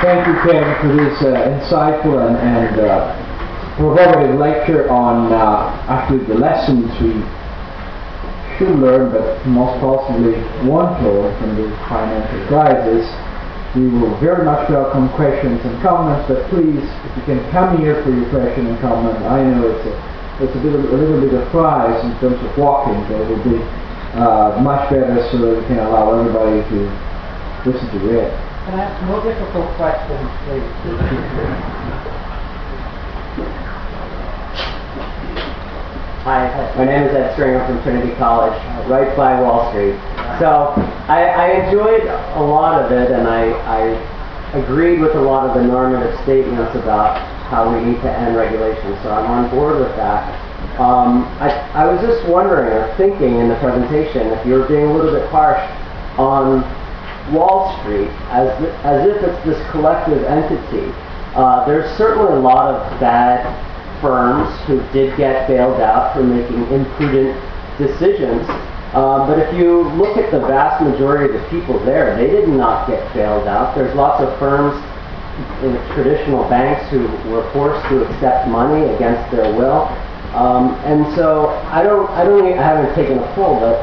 Thank you, Kevin, for this uh, insightful and, and uh, provocative lecture on uh, actually the lessons we should learn, but most possibly want to learn from the financial crisis. We will very much welcome questions and comments, but please, if you can come here for your question and comment, I know it's a, it's a, little, a little bit of price in terms of walking, but it will be uh, much better so that we can allow everybody to listen to it. Can ask more difficult questions, please? Hi, my name is Ed Stringer from Trinity College, right by Wall Street. So I, I enjoyed a lot of it, and I, I agreed with a lot of the normative statements about how we need to end regulation. So I'm on board with that. Um, I, I was just wondering or thinking in the presentation if you were being a little bit harsh on Wall Street as, as if it's this collective entity. Uh, there's certainly a lot of bad firms who did get bailed out for making imprudent decisions. Uh, but if you look at the vast majority of the people there, they did not get bailed out. There's lots of firms in traditional banks who were forced to accept money against their will. Um, and so I don't, I don't, I haven't taken a poll, but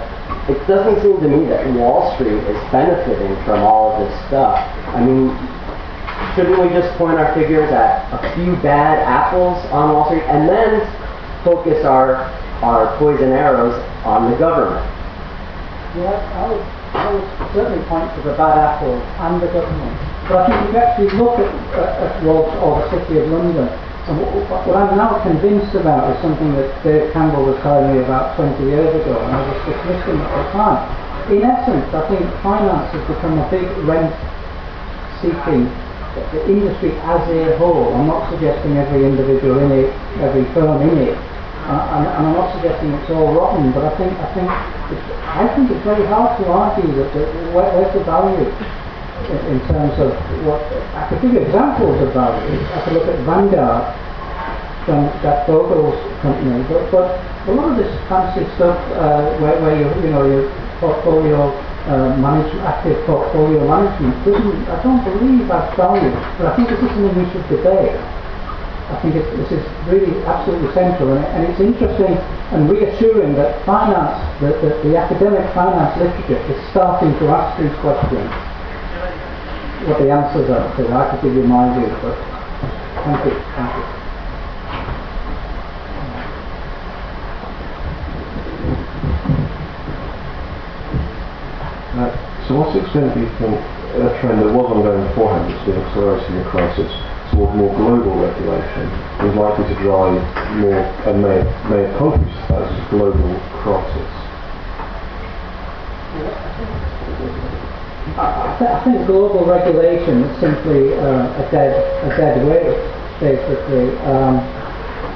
it doesn't seem to me that Wall Street is benefiting from all of this stuff. I mean, shouldn't we just point our fingers at a few bad apples on Wall Street and then focus our, our poison arrows on the government? Yes, I would, certainly point to the bad apples and the government. But I think if you actually look at, at, at Wall or the City of London, what, I'm now convinced about is something that Dave Campbell was telling me about 20 years ago, and I was dismissing at the time. In essence, I think finance has become a big rent-seeking industry as a whole. I'm not suggesting every individual in it, every firm in it, uh, and, I'm not suggesting it's all rotten, but I think I think it's, I think it's very hard to argue that, that where, where's the value in, terms of what I could give examples of value. I could look at Vanguard from that Bogle's company, but, but a lot of this fancy stuff uh, where, where you you know your portfolio uh, active portfolio management doesn't, I don't believe that's value, but I think this is something we should debate. I think this is really absolutely central, and, and, it's interesting and reassuring that finance, that, that the academic finance literature is starting to ask these questions. What the answers are to, I could give you my view, but thank you. Thank you. Uh, so what's the extent do you think a trend that was ongoing beforehand that's been accelerating the crisis towards more global regulation is likely to drive more and may, may to that global crisis? I, th- I think global regulation is simply uh, a dead a dead weight, basically. Um,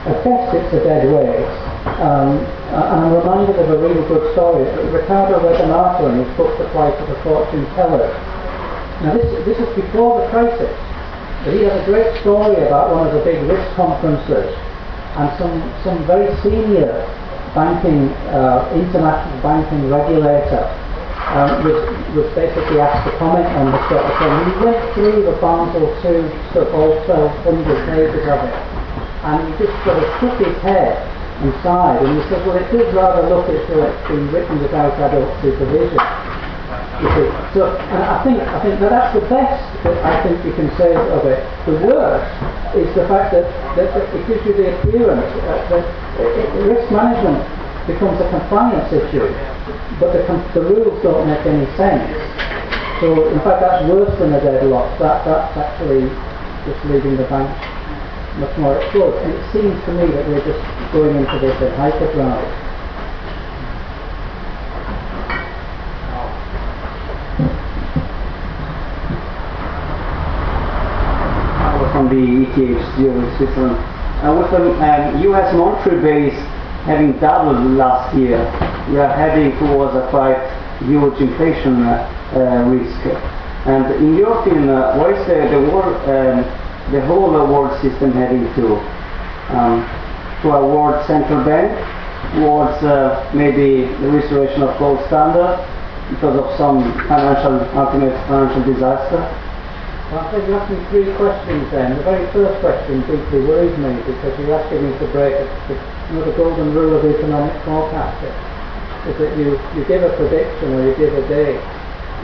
at best, it's a dead weight. Um, and I'm reminded of a really good story. Ricardo article in his book, The Plight of the Fortune Teller. Now, this, this is before the crisis. But he has a great story about one of the big risk conferences and some, some very senior banking, uh, international banking regulator um, was, was basically asked to comment on the sort of thing. He went through the Basel II stuff, all 1200 pages of it, and he just sort of shook his head sighed, and he said, well, it rather look as though it's been written without adult supervision. So, and I think I think that that's the best that I think you can say of it. The worst is the fact that, that, that it gives you the appearance uh, that risk management becomes a compliance issue, but the, the rules don't make any sense. So, in fact, that's worse than a deadlock. That that's actually just leaving the bank much more exposed. And it seems to me that we're just going into this in hyperdrive. from the ETH in Switzerland. Uh, with the um, US monetary base having doubled last year, we are heading towards a quite huge inflation uh, uh, risk. And in opinion, uh, what is the, world, um, the whole award system heading to? Um, to a world central bank, towards uh, maybe the restoration of gold standard because of some financial, ultimate financial disaster? Well, I think you asked me three questions then. The very first question deeply worries me because you're asking me to break the, the, you know, the golden rule of economic forecasting. Is that you, you give a prediction or you give a date,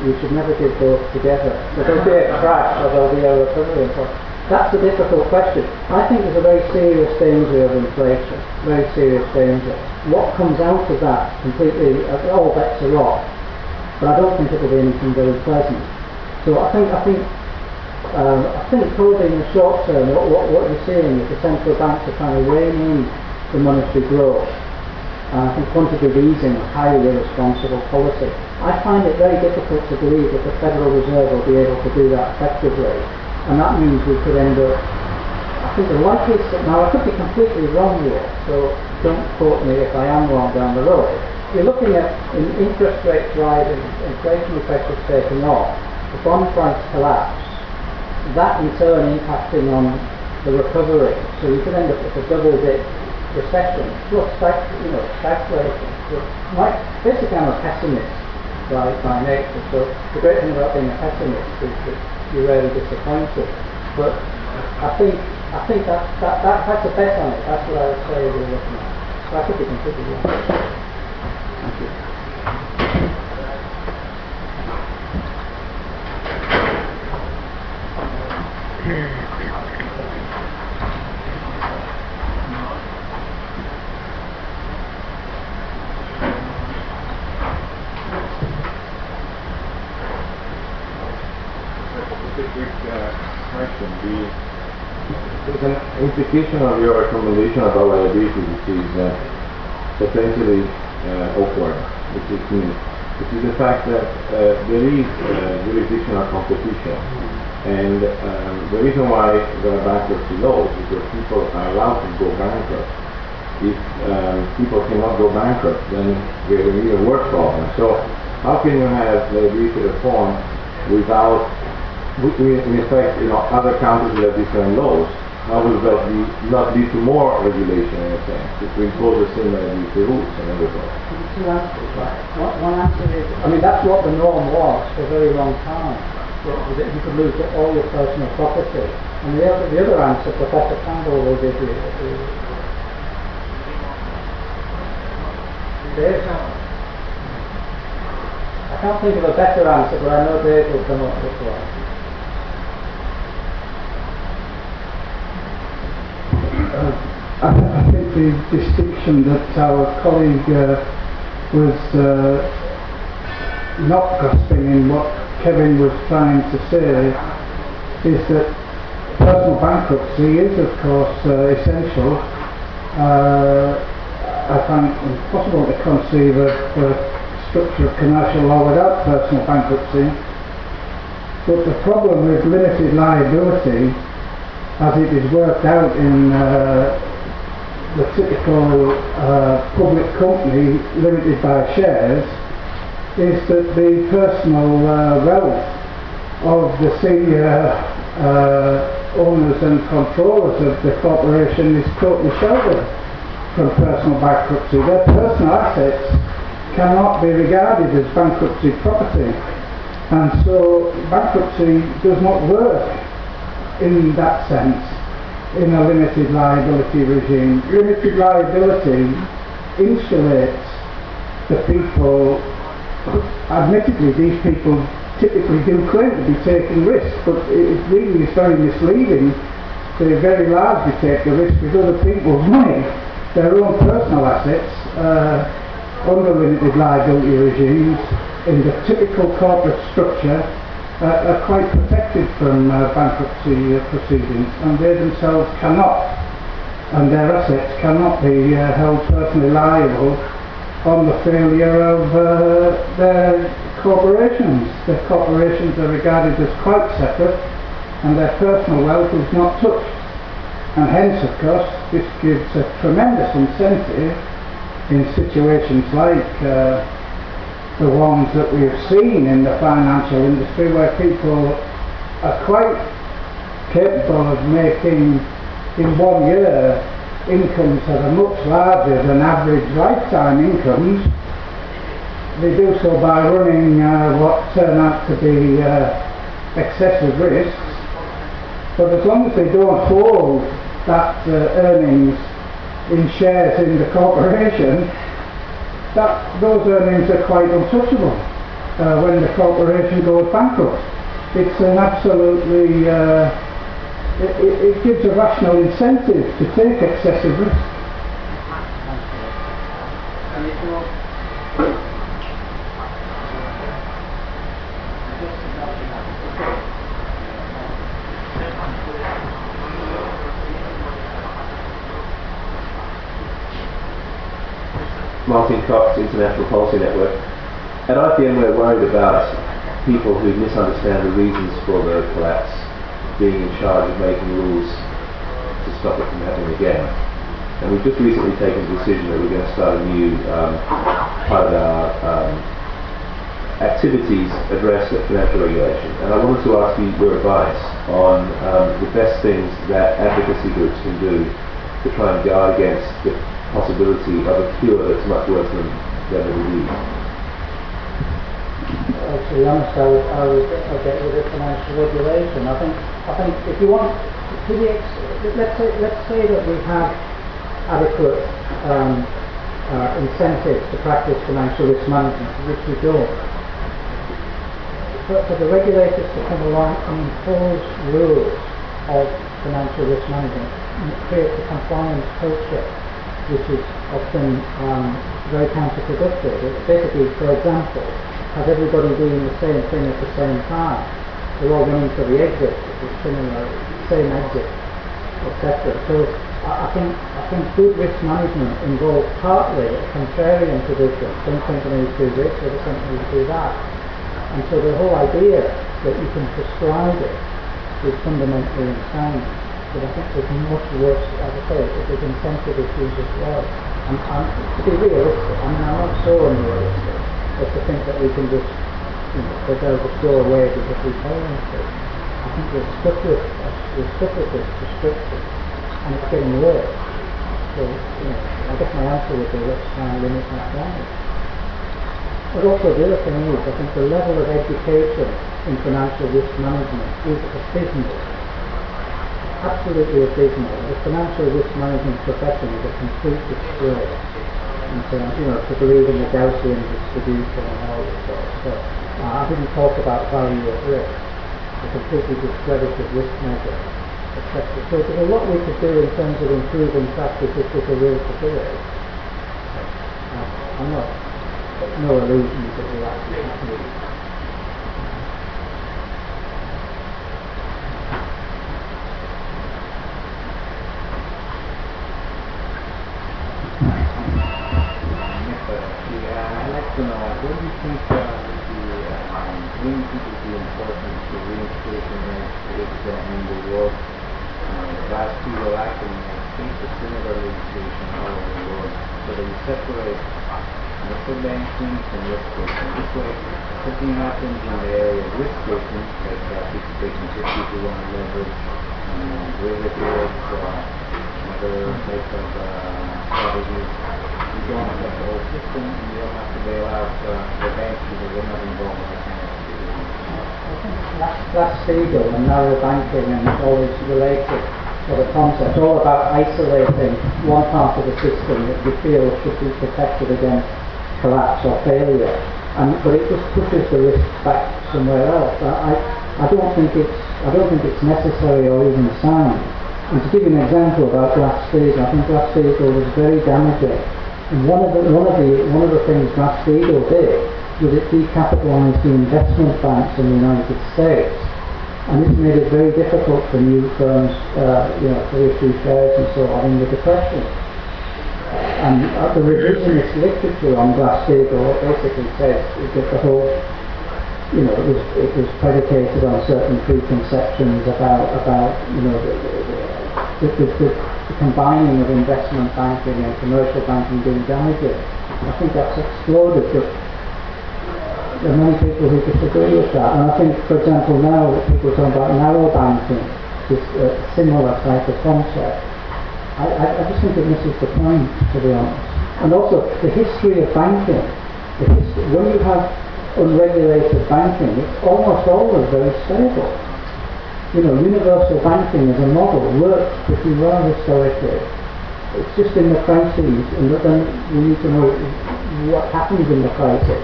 you should never give both together. So there'll be a crash or there'll be a recovery. That's a difficult question. I think there's a very serious danger of inflation, very serious danger. What comes out of that completely, all bets are off. But I don't think it'll be anything very pleasant. So I think, I think um, I think probably in the short term, what, what, what you're seeing is the central banks are trying to rein in the monetary growth. And I think quantitative easing is highly irresponsible policy. I find it very difficult to believe that the Federal Reserve will be able to do that effectively. And that means we could end up, I think the likeliest, now I could be completely wrong here, so don't quote me if I am wrong down the road. You're looking at in interest rates rising, inflationary pressures taking off, the bond price collapse, that in turn impacting on the recovery. So you could end up with a double dip recession plus stag, you know, stagflation. My, basically I'm a pessimist by, by nature. So the great thing about being a pessimist is that you're rarely disappointed. But I think I think that, that, that that's a bet on it. That's what I would say we're looking at. So I could be completely wrong. Thank you. Just a quick uh, question. The, there's an implication of your recommendation about liability, which is uh, potentially uh, awkward, which is new, which is the fact that uh, there is uh, jurisdictional competition. And um, the reason why there are bankruptcy laws is that people are allowed to go bankrupt. If um, people cannot go bankrupt, then we have a real work problem. So how can you have liability reform without we, we, in effect, you know, other countries will have different laws. How will that be, not lead to more regulation in a sense, if we impose the same liability rules on everybody? Two answers, right? One, one answer is, I mean, that's what the norm was for a very long time. That, that you could lose all your personal property. And the other, the other answer, Professor Campbell will give you. is- Dave? I can't think of a better answer, but I know Dave will come up with one. Uh, I, I think the distinction that our colleague uh, was uh, not grasping in what Kevin was trying to say is that personal bankruptcy is, of course, uh, essential. Uh, I find it impossible to conceive of a structure of commercial law without personal bankruptcy. But the problem with limited liability as it is worked out in uh, the typical uh, public company limited by shares is that the personal uh, wealth of the senior owners and controllers of the corporation is totally sheltered from personal bankruptcy. Their personal assets cannot be regarded as bankruptcy property and so bankruptcy does not work in that sense in a limited liability regime. Limited liability insulates the people, admittedly these people typically do claim to be taking risks, but it really is very misleading. They very largely take the risk with other people's money, their own personal assets, uh, under limited liability regimes in the typical corporate structure are quite protected from uh, bankruptcy uh, proceedings and they themselves cannot and their assets cannot be uh, held personally liable on the failure of uh, their corporations. Their corporations are regarded as quite separate and their personal wealth is not touched. And hence, of course, this gives a tremendous incentive in situations like uh, the ones that we have seen in the financial industry where people are quite capable of making in one year incomes that are much larger than average lifetime incomes. They do so by running uh, what turn out to be uh, excessive risks But as long as they don't hold that uh, earnings in shares in the corporation, that those earnings are quite untouchable uh, when the corporation goes bankrupt. It's an absolutely, uh, it, it, it gives a rational incentive to take excessive risk. Martin Cox, International Policy Network. At IPN, we're worried about people who misunderstand the reasons for the collapse being in charge of making rules to stop it from happening again. And we've just recently taken the decision that we're going to start a new um, part of our um, activities addressed at financial regulation. And I wanted to ask you your advice on um, the best things that advocacy groups can do to try and guard against the possibility of a cure that's much worse than, the disease. Uh, to be honest, I would, I would I'd get rid of financial regulation. I think, I think if you want, to the ex- let's say, let's say that we have adequate um, uh, incentives to practice financial risk management, which we don't. But for the regulators to come along and impose rules of financial risk management, create a compliance culture which is often um, very counterproductive. It's basically, for example, have everybody doing the same thing at the same time. They're all running for the exit, it's similar, same exit, etc. So I, I think I think good risk management involves partly a contrarian position. Some companies do this, other companies do that. And so the whole idea that you can prescribe it is fundamentally insane but I think there's much worse, as I say, there's incentive issues as well. And, and to be realistic, I mean, I'm not so unrealistic as to think that we can just, you know, that they'll just away because we pay them. I think we're stuck with, we're stuck with this prescription, and it's getting worse. So, you know, I guess my answer would be let's try and limit that down. But also the other thing is, I think the level of education in financial risk management is abysmal absolutely abysmal. The financial risk management profession is a complete disgrace. And so, you know, to believe in the Gaussian distribution and all this sort of. Uh, I didn't talk about value at risk, a completely discredited risk measure, etc. So there's a lot we could do in terms of improving practice if there's a will to. Uh, I'm not, no illusions that will actually. to know what do you think uh, the you think is the importance of reinstating it uh, in the world uh, last people actually think a similar legislation all over the world so that you separate method banking from risk taking. This way, something happens in the area of risk taking, like uh, people taking 50 to 1 leverage, um, derivatives, uh, other types of uh, strategies you don't the whole system, and you don't have to bail out uh, the banks because they're not involved in that of activity. Glass-Steagall and narrow banking and all these related sort of concepts, all about isolating one part of the system that you feel should be protected against collapse or failure. And, but it just pushes the risk back somewhere else. I, I don't think it's I don't think it's necessary or even sound. And to give you an example about Glass-Steagall, I think Glass-Steagall was very damaging one of the one of the one of the things Glass-Steagall did was it decapitalised the investment banks in the United States, and this made it very difficult for new firms, uh, you know, to issue shares and so on in the depression. And uh, the revisionist literature on Glass-Steagall basically says that the whole, you know, it was it was predicated on certain preconceptions about about you know the, the, the, the the combining of investment banking and commercial banking being damaging. I think that's exploded, but there are many people who disagree with that. And I think, for example, now people are talking about narrow banking, this uh, similar type of concept. I, I, I just think it misses the point, to be honest. And also, the history of banking, history, when you have unregulated banking, it's almost always very stable. You know, universal banking as a model works pretty well historically. It's just in the crises, and then we need to know what happens in the crisis.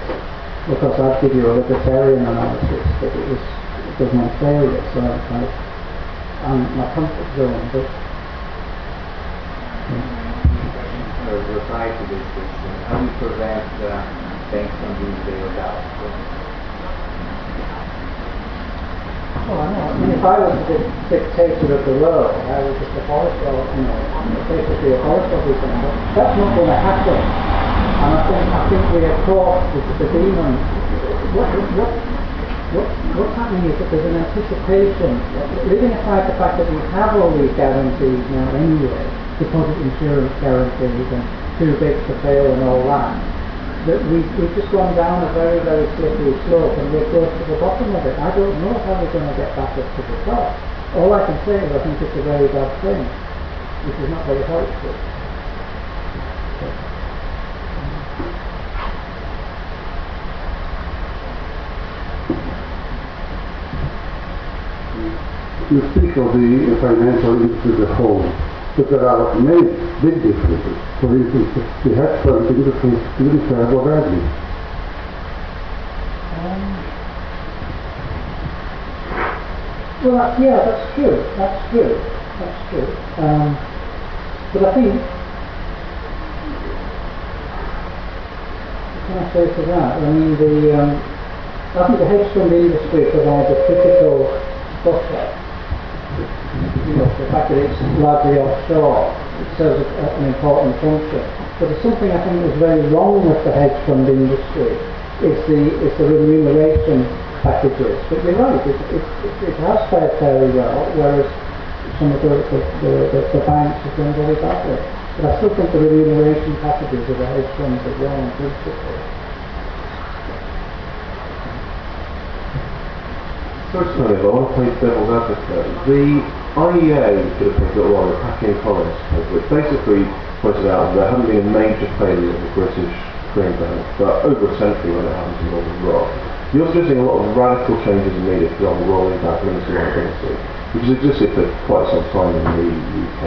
Because I'd give you a libertarian analysis, but it was it was my failure, so I'm kind of I'm my comfort zone. But Or reply to this question, how do you prevent uh, banks from being bailed out? Oh, I know. I mean, if I was the dictator of the world, I would just abolish all, you know, basically abolish everything. But that's not going to happen. And I think, I think we are caught with the demon. What, what, what, what's happening is that there's an anticipation, leaving aside the fact that we have all these guarantees now anyway, deposit insurance guarantees and too big to fail and all that, that we, we've just gone down a very, very slippery slope and we're close to the bottom of it. I don't know how we're going to get back up to the top. All I can say is I think it's a very bad thing, which is not very helpful. You speak of the financial a whole, are many big differences. For instance, the hedge fund industry doing fair or badly. Well, that, yeah, that's true. That's true. That's true. Um, but I think, what can I say to that? I mean, the, um, I think the hedge fund industry provides a critical buffer. You know, the fact that it's largely offshore, it serves a, an important function. But there's something I think is very wrong with the hedge fund industry. It's the, it's the remuneration packages. But you're right, it, it, it, it has fared fairly well, whereas some of the, the, the, the, banks have done very badly. But I still think the remuneration packages of the hedge funds are wrong principle. Personally, I want to play devil's advocate. The IEA did a paper well, the Packing Collins paper, which basically pointed out there hadn't been a major failure of the British Green Bank for over a century when it happened to Northern Rock. You're suggesting a lot of radical changes needed, for example, rolling back limited liability, which has existed for quite some time in the UK.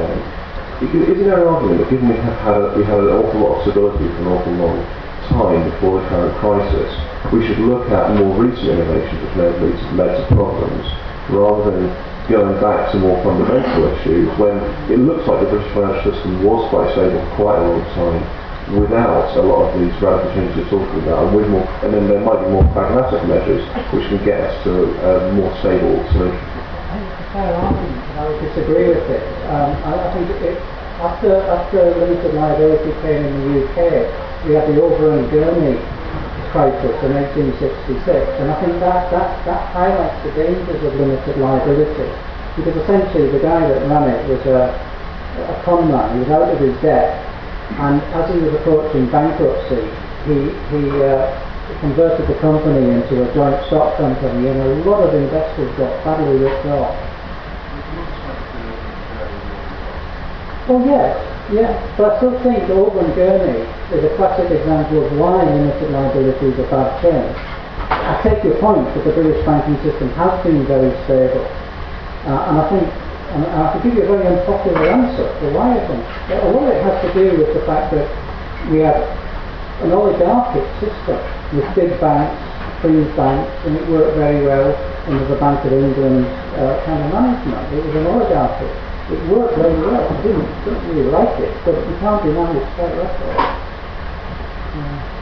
Isn't there an argument that given we have had we had an awful lot of stability for an awful long time before the current crisis, we should look at more recent innovations which may have led to problems, rather than going back to more fundamental issues when it looks like the British financial system was quite stable for quite a long time without a lot of these radical changes you're talking about, and, with more, and then there might be more pragmatic measures which can get us to a more stable solution. I think it's a fair argument, and I would disagree with it. Um, I, I think it, after, after limited liability came in the UK, we had the Overend Gurney crisis in 1866, and I think that, that, that highlights the dangers of limited liability. Because essentially the guy that ran it was a, a con man, he was out of his debt, and as he was approaching bankruptcy, he, he uh, converted the company into a joint stock company, and a lot of investors got badly ripped off. Well, yes, yeah, but I still think Overend Gurney is a classic example of why limited liability is a bad thing. I take your point that the British banking system has been very stable, uh, and I think, and I can give you a very unpopular answer for why I think. A lot of it has to do with the fact that we have an oligarchic system with big banks, fringe banks, and it worked very well under the Bank of England uh, kind of management. It was an oligarchy. It worked very well. I didn't, really like it, but you can't deny its record. Yeah.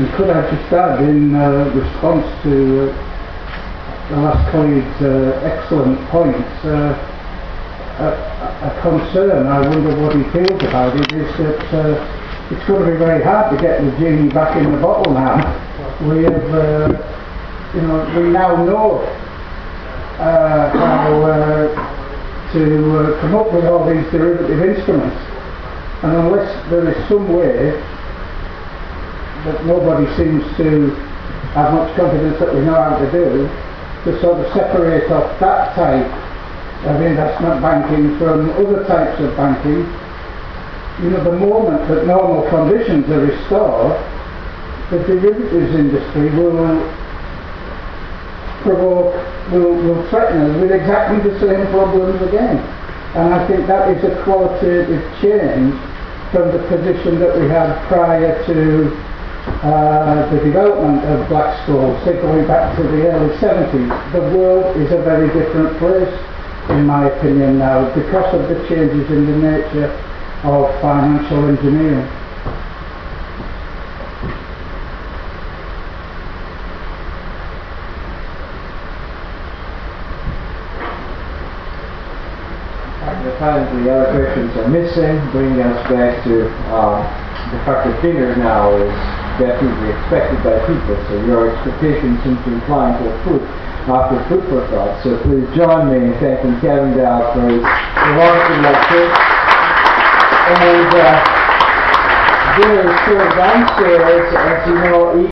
And could I just add, in uh, response to uh, the last colleague's uh, excellent points, uh, a, concern, I wonder what he feels about it, is that uh, it's going to be very hard to get the genie back in the bottle now. We have, uh, you know, we now know uh, how uh, to uh, come up with all these derivative instruments. And unless there is some way that nobody seems to have much confidence that we know how to do, to sort of separate off that type of investment banking from other types of banking, you know, the moment that normal conditions are restored, the derivatives industry will provoke, will, will threaten us with exactly the same problems again. And I think that is a qualitative change from the position that we had prior to uh, the development of Black-Scholes, say going back to the early 70s. The world is a very different place, in my opinion now, because of the changes in the nature of financial engineering. Apparently other questions are missing, bringing us back to um, the fact that dinner now is definitely expected by people, so your expectations seem to incline to food after food for thought. So please join me in thanking Kevin Dowd for his wonderful lecture. And uh, is served downstairs, as you know,